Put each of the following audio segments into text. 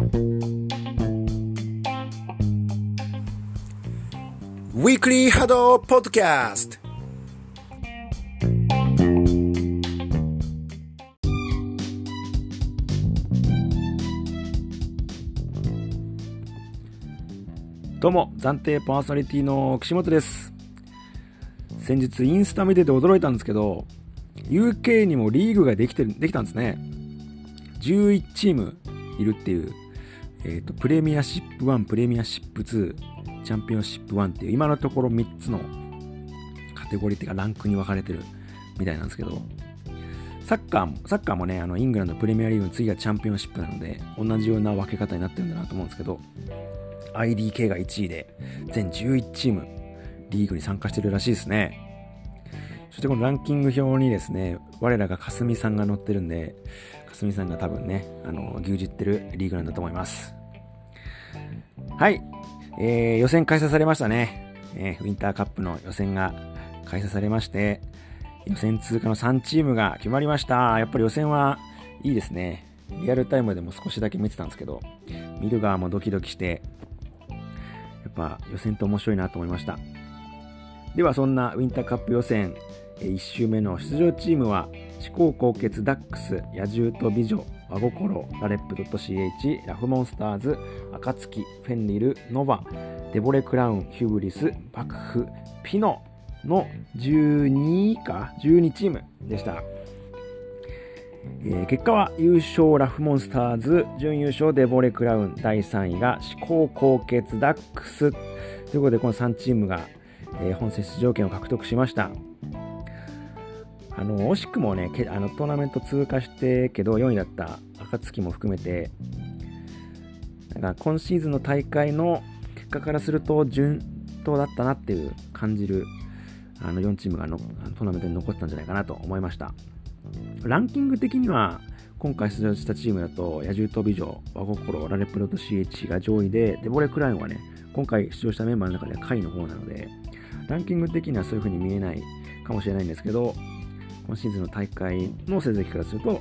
ウィークリーハドポッドキャストどうも、暫定パーソナリティの岸本です。先日インスタ見てて驚いたんですけど、UK にもリーグができてる、できたんですね。11チームいるっていう、えっ、ー、と、プレミアシップ1、プレミアシップ2、チャンピオンシップ1っていう、今のところ3つのカテゴリーっていうかランクに分かれてるみたいなんですけど、サッカーも、サッカーもね、あの、イングランドプレミアリーグの次がチャンピオンシップなので、同じような分け方になってるんだなと思うんですけど、IDK が1位で、全11チーム、リーグに参加してるらしいですね。そしてこのランキング表にですね、我らがかすみさんが載ってるんで、かすみさんが多分ね、あの、牛耳ってるリーグなんだと思います。はい。えー、予選開催されましたね。えー、ウィンターカップの予選が開催されまして、予選通過の3チームが決まりました。やっぱり予選はいいですね。リアルタイムでも少しだけ見てたんですけど、見る側もドキドキして、やっぱ予選って面白いなと思いました。ではそんなウィンターカップ予選1周目の出場チームは思考高血ダックス、野獣と美女、和心、ラレップ .ch、ラフモンスターズ、暁、フェンリル、ノバ、デボレクラウン、ヒューブリス、幕府、ピノの12か12チームでした。えー、結果は優勝ラフモンスターズ、準優勝デボレクラウン、第3位が思考高血ダックス。ということで、この3チームが、えー、本戦出場権を獲得しました。あの惜しくもねあのトーナメント通過してけど4位だった暁も含めてなんか今シーズンの大会の結果からすると順当だったなっていう感じるあの4チームがのトーナメントに残ってたんじゃないかなと思いました。ランキング的には今回出場したチームだと野獣と美女和心ラレプロと CH が上位でデボレクラインはね今回出場したメンバーの中では下位の方なのでランキング的にはそういう風に見えないかもしれないんですけど今シーズンの大会の成績からすると、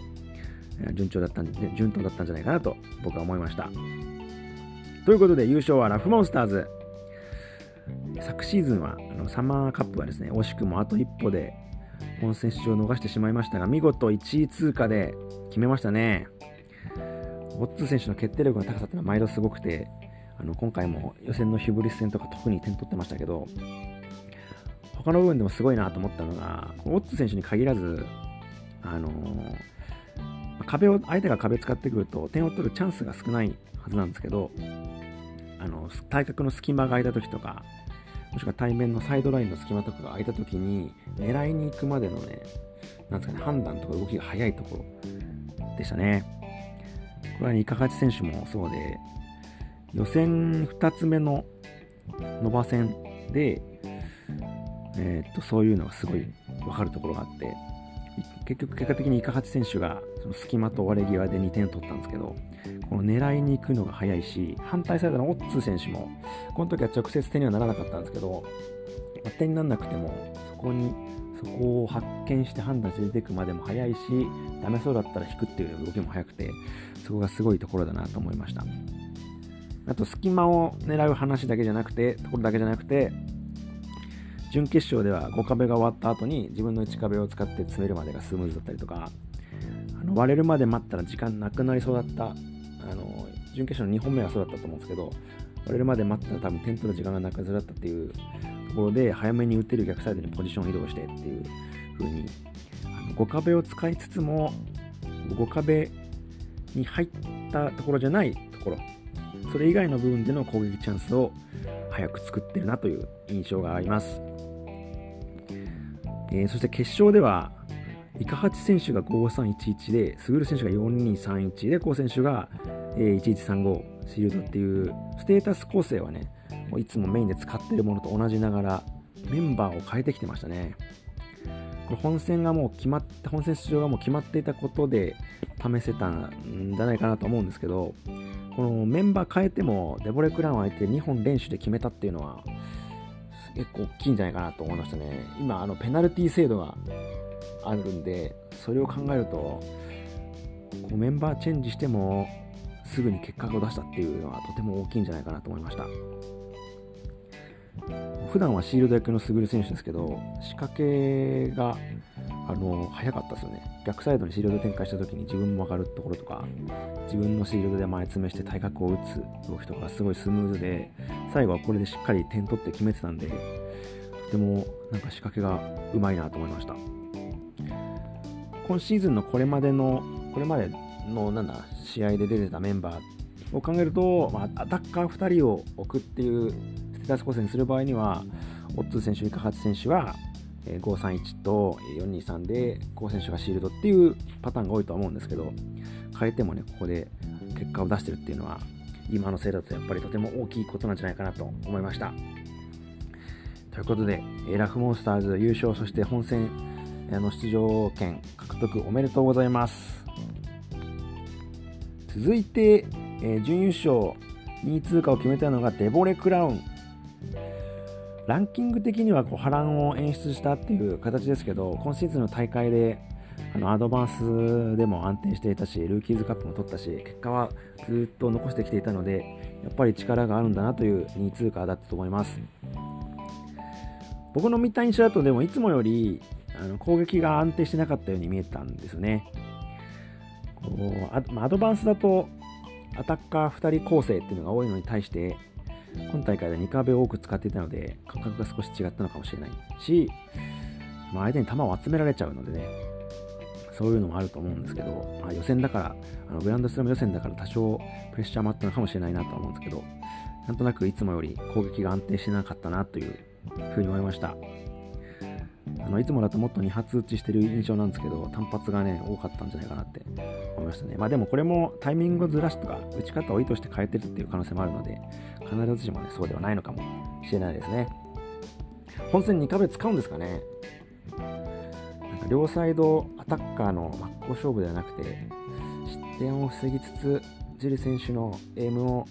順調だったんで、順当だったんじゃないかなと僕は思いました。ということで優勝はラフモンスターズ。昨シーズンはあのサマーカップはですね、惜しくもあと一歩で本戦出場を逃してしまいましたが、見事1位通過で決めましたね。オッツ選手の決定力の高さっていうのは毎度すごくて、あの今回も予選のヒュブリス戦とか特に点取ってましたけど、他の部分でもすごいなと思ったのが、オッツ選手に限らず、あのー、壁を、相手が壁使ってくると点を取るチャンスが少ないはずなんですけど、あの、体格の隙間が空いた時とか、もしくは対面のサイドラインの隙間とかが空いた時に、狙いに行くまでのね、なんですかね、判断とか動きが早いところでしたね。これは、ね、イカハチ選手もそうで、予選2つ目のノバ戦で、えー、っとそういうのがすごい分かるところがあって結局結果的にイカハチ選手がその隙間と割れ際で2点取ったんですけどこの狙いに行くのが早いし反対サイドのオッツー選手もこの時は直接点にはならなかったんですけど点にならなくてもそこにそこを発見して判断して出ていくまでも早いしダメそうだったら引くっていう動きも早くてそこがすごいところだなと思いました。あと隙間を狙う話だけじゃなくてところだけじゃなくて準決勝では5壁が終わった後に自分の1壁を使って詰めるまでがスムーズだったりとかあの割れるまで待ったら時間なくなりそうだったあの準決勝の2本目はそうだったと思うんですけど割れるまで待ったら多分点取る時間がなくなりそうだったっていうところで早めに打てる逆サイドにポジション移動してっていう風にあの5壁を使いつつも5壁に入ったところじゃないところそれ以外の部分での攻撃チャンスを早く作ってるなという印象があります。えー、そして決勝では、イカハチ選手が5311で、スグル選手が4231で、コウ選手が、えー、1135シールドっていうステータス構成はね、いつもメインで使ってるものと同じながら、メンバーを変えてきてましたね。これ本戦がもう決まって、本戦出場がもう決まっていたことで試せたんじゃないかなと思うんですけど、このメンバー変えてもデボレクランを相手に2本練習で決めたっていうのは、結構大きいんじゃないかなと思いましたね。今、あのペナルティ制度があるんで、それを考えると、こうメンバーチェンジしても、すぐに結果を出したっていうのはとても大きいんじゃないかなと思いました普段はシールド役の優選手ですけど仕掛けがあの早かったですよね。逆サイドにシールド展開した時に自分も上がるところとか自分のシールドで前詰めして対角を打つ動きとかすごいスムーズで最後はこれでしっかり点取って決めてたんでとてもなんか仕掛けがうまいなと思いました。今シーズンのこれまでのこれまでのなんだ試合で出てたメンバーを考えると、まあ、アタッカー2人を置くっていうステータス構成にする場合にはオッツー選手、イカハチ選手は531と423で高選手がシールドっていうパターンが多いとは思うんですけど変えてもねここで結果を出してるっていうのは今のせいだとやっぱりとても大きいことなんじゃないかなと思いました。ということでラフモンスターズ優勝そして本戦の出場権獲得おめでとうございます。続いて、え準優勝2位通過を決めたのがデボレ・クラウン。ランキング的にはこう波乱を演出したっていう形ですけど、今シーズンの大会であのアドバンスでも安定していたし、ルーキーズカップも取ったし、結果はずっと残してきていたので、やっぱり力があるんだなという2位通過だったと思います。僕の見た印象だと、でもいつもよりあの攻撃が安定してなかったように見えたんですよね。こうアドバンスだとアタッカー2人構成っていうのが多いのに対して、今大会で2壁を多く使っていたので、感覚が少し違ったのかもしれないし、まあ、相手に球を集められちゃうのでね、そういうのもあると思うんですけど、まあ、予選だから、あのグランドスラム予選だから多少プレッシャーもあったのかもしれないなと思うんですけど、なんとなくいつもより攻撃が安定してなかったなというふうに思いました。あのいつもだともっと2発打ちしてる印象なんですけど、単発がね、多かったんじゃないかなって思いましたね。まあでもこれもタイミングをずらしとか、打ち方を意図して変えてるっていう可能性もあるので、必ずしもね、そうではないのかもしれないですね。本戦2壁使うんですかねなんか両サイドアタッカーの真っ向勝負ではなくて、失点を防ぎつつ、ジル選手のエイムを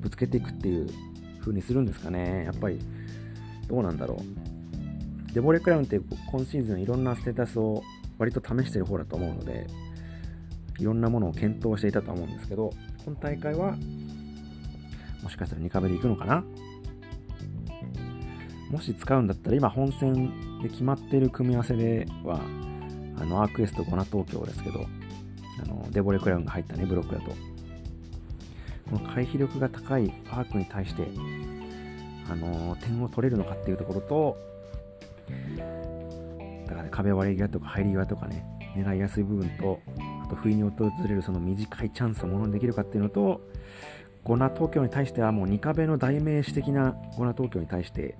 ぶつけていくっていう風にするんですかね。やっぱり、どうなんだろう。デボレ・クラウンって今シーズンいろんなステータスを割と試してる方だと思うので、いろんなものを検討していたと思うんですけど、今大会はもしかしたら2壁で行くのかな？もし使うんだったら今本戦で決まっている組み合わせではあのアークエストゴナ東京ですけどあのデボレクラウンが入ったねブロックだと。この回避力が高いアークに対してあの点を取れるのかっていうところとだから、ね、壁割り際とか入り際とかね狙いやすい部分と不意に訪れるその短いチャンスをものにできるかっていうのとゴナ東京に対してはもう2壁の代名詞的なゴナ東京に対して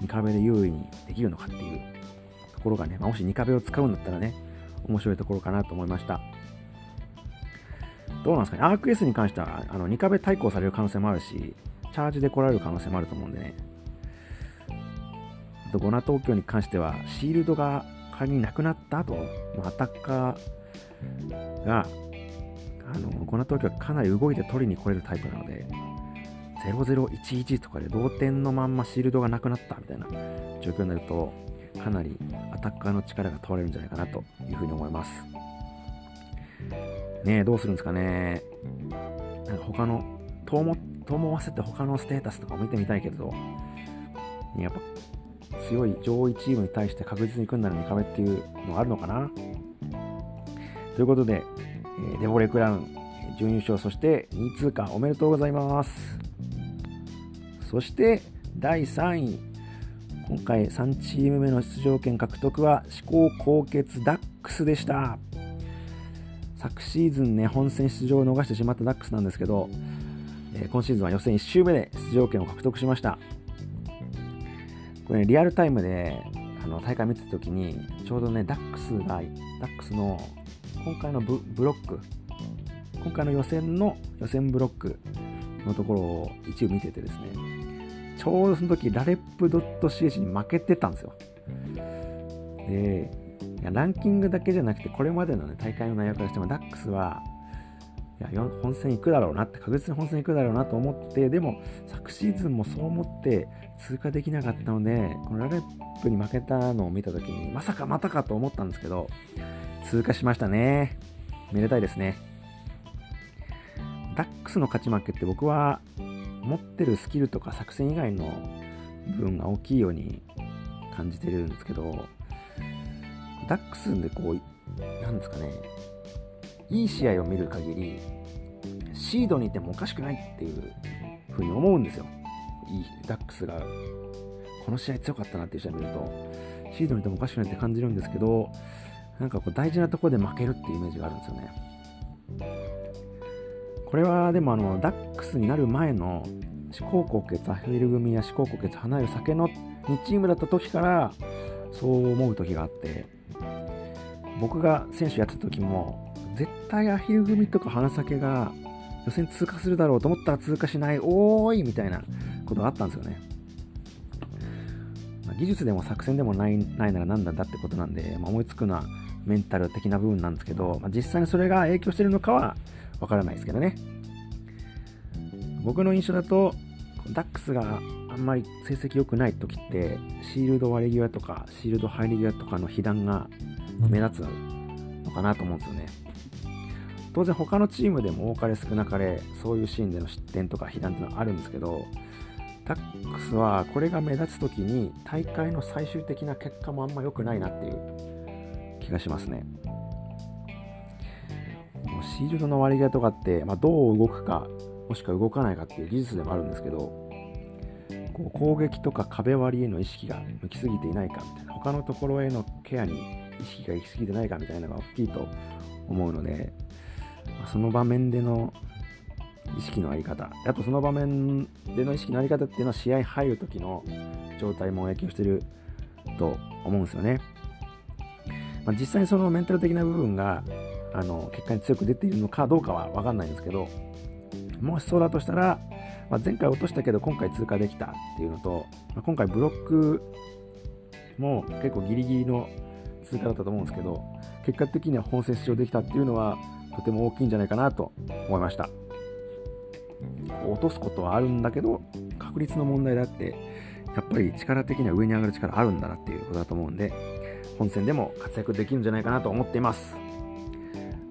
2壁で優位にできるのかっていうところがね、まあ、もし2壁を使うんだったらね、面白いところかなと思いました。どうなんですかね、アーク S に関してはあの2壁対抗される可能性もあるし、チャージで来られる可能性もあると思うんでね。あと、ゴナ東京に関しては、シールドが仮になくなった後のアタッカーがあのゴナ東京はかなり動いて取りに来れるタイプなので、0011とかで同点のまんまシールドがなくなったみたいな状況になると、かなりアタッカーの力が問われるんじゃないかなというふうに思います。ねえ、どうするんですかね。なんか他の、と思と思わせて他のステータスとかも見てみたいけど、ね、やっぱ強い上位チームに対して確実に組んだのに壁っていうのがあるのかな。ということで、えデボレクラウン、準優勝、そして2位通過おめでとうございます。そして第3位、今回3チーム目の出場権獲得は思考高血ダックスでした。昨シーズンね、本戦出場を逃してしまったダックスなんですけど、え今シーズンは予選1周目で出場権を獲得しました。これ、ね、リアルタイムであの大会見てた時に、ちょうどね、ダックスが、ダックスの今回のブロック、今回の予選の予選ブロックのところを一部見ててですね、ちょうどその時、ラレップ .ch に負けてたんですよ。で、いやランキングだけじゃなくて、これまでの、ね、大会の内容からしても、ダックスは、いや本戦行くだろうなって、確実に本戦行くだろうなと思って、でも、昨シーズンもそう思って通過できなかったので、このラレップに負けたのを見た時に、まさかまたかと思ったんですけど、通過しましたね。めでたいですね。ダックスの勝ち負けって僕は持ってるスキルとか作戦以外の部分が大きいように感じてるんですけど、ダックスでこう、なんですかね、いい試合を見る限り、シードにいてもおかしくないっていう風に思うんですよ。いいダックスが、この試合強かったなっていう試合を見ると、シードにいてもおかしくないって感じるんですけど、なんかこう大事なところで負けるっていうイメージがあるんですよね。これはでもあの、ダックスになる前の思考骨血アフィル組や思考骨血離れる酒の2チームだった時からそう思う時があって僕が選手やってた時も絶対アヒル組とか花酒が予選通過するだろうと思ったら通過しないおーいみたいなことがあったんですよね、技術でも作戦でもないないなら何なんだってことなんで、まあ、思いつくのはメンタル的な部分なんですけど、まあ、実際にそれが影響してるのかはわからないですけどね。僕の印象だとダックスがあんまり成績良くない時ってシールド割れ際とかシールド入り際とかの被弾が目立つのかなと思うんですよね。当然他のチームでも多かれ少なかれそういうシーンでの失点とか被弾っていうのはあるんですけどダックスはこれが目立つ時に大会の最終的な結果もあんま良くないなっていう気がしますね。シールドの割り際とかって、まあ、どう動くかもしくは動かないかっていう技術でもあるんですけどこう攻撃とか壁割りへの意識が向きすぎていないかみたいな他のところへのケアに意識が行き過ぎてないかみたいなのが大きいと思うので、まあ、その場面での意識のあり方あとその場面での意識のあり方っていうのは試合入る時の状態も影響してると思うんですよね、まあ、実際にそのメンタル的な部分があの結果に強く出ているのかどうかは分かんないんですけどもしそうだとしたらまあ、前回落としたけど今回通過できたっていうのと、まあ、今回ブロックも結構ギリギリの通過だったと思うんですけど結果的には本戦出場できたっていうのはとても大きいんじゃないかなと思いました。落とすことはあるんだけど確率の問題であってやっぱり力的には上に上がる力あるんだなっていうことだと思うんで本戦でも活躍できるんじゃないかなと思っています。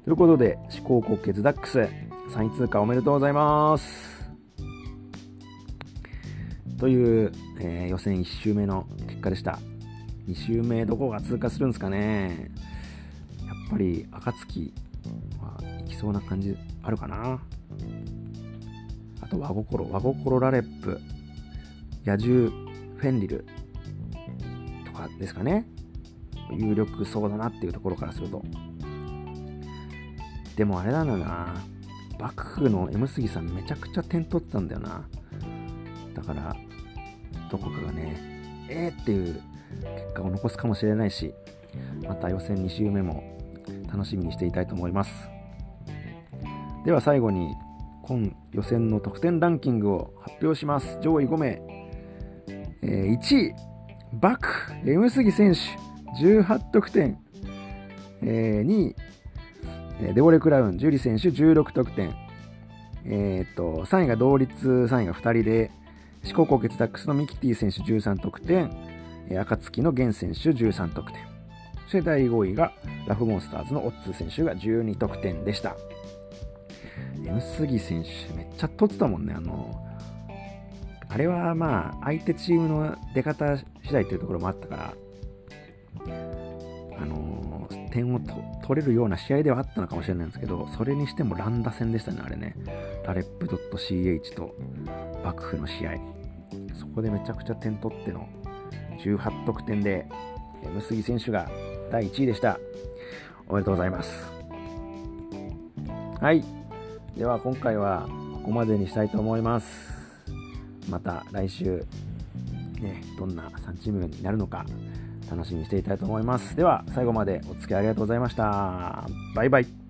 ということで思考骨血ダックス3位通過おめでとうございます。という、えー、予選1周目の結果でした。2周目どこが通過するんですかね。やっぱり暁はいきそうな感じあるかな。あと和心、和心ラレップ、野獣フェンリルとかですかね。有力そうだなっていうところからすると。でもあれなんだな。幕府の M 杉さんめちゃくちゃ点取ってたんだよな。だから、どこかがね、えーっていう結果を残すかもしれないし、また予選2周目も楽しみにしていたいと思います。では最後に、今予選の得点ランキングを発表します。上位5名。えー、1位、バク、M 杉選手、18得点。えー、2位、デボレクラウン、ジュリ選手、16得点。えー、っと、3位が同率3位が2人で、四国高血ダックスのミキティ選手13得点、暁の源選手13得点。そして第5位がラフモンスターズのオッツ選手が12得点でした。M 杉選手めっちゃ取ってたもんね。あの、あれはまあ相手チームの出方次第というところもあったから、あのー、点を取れるような試合ではあったのかもしれないんですけど、それにしても乱打戦でしたね、あれね。ラレップ .ch と幕府の試合。そこでめちゃくちゃ点取っての18得点で、M 杉選手が第1位でした。おめでとうございます。はい。では今回はここまでにしたいと思います。また来週、ね、どんな3チームになるのか楽しみにしていたいと思います。では最後までお付き合いありがとうございました。バイバイ。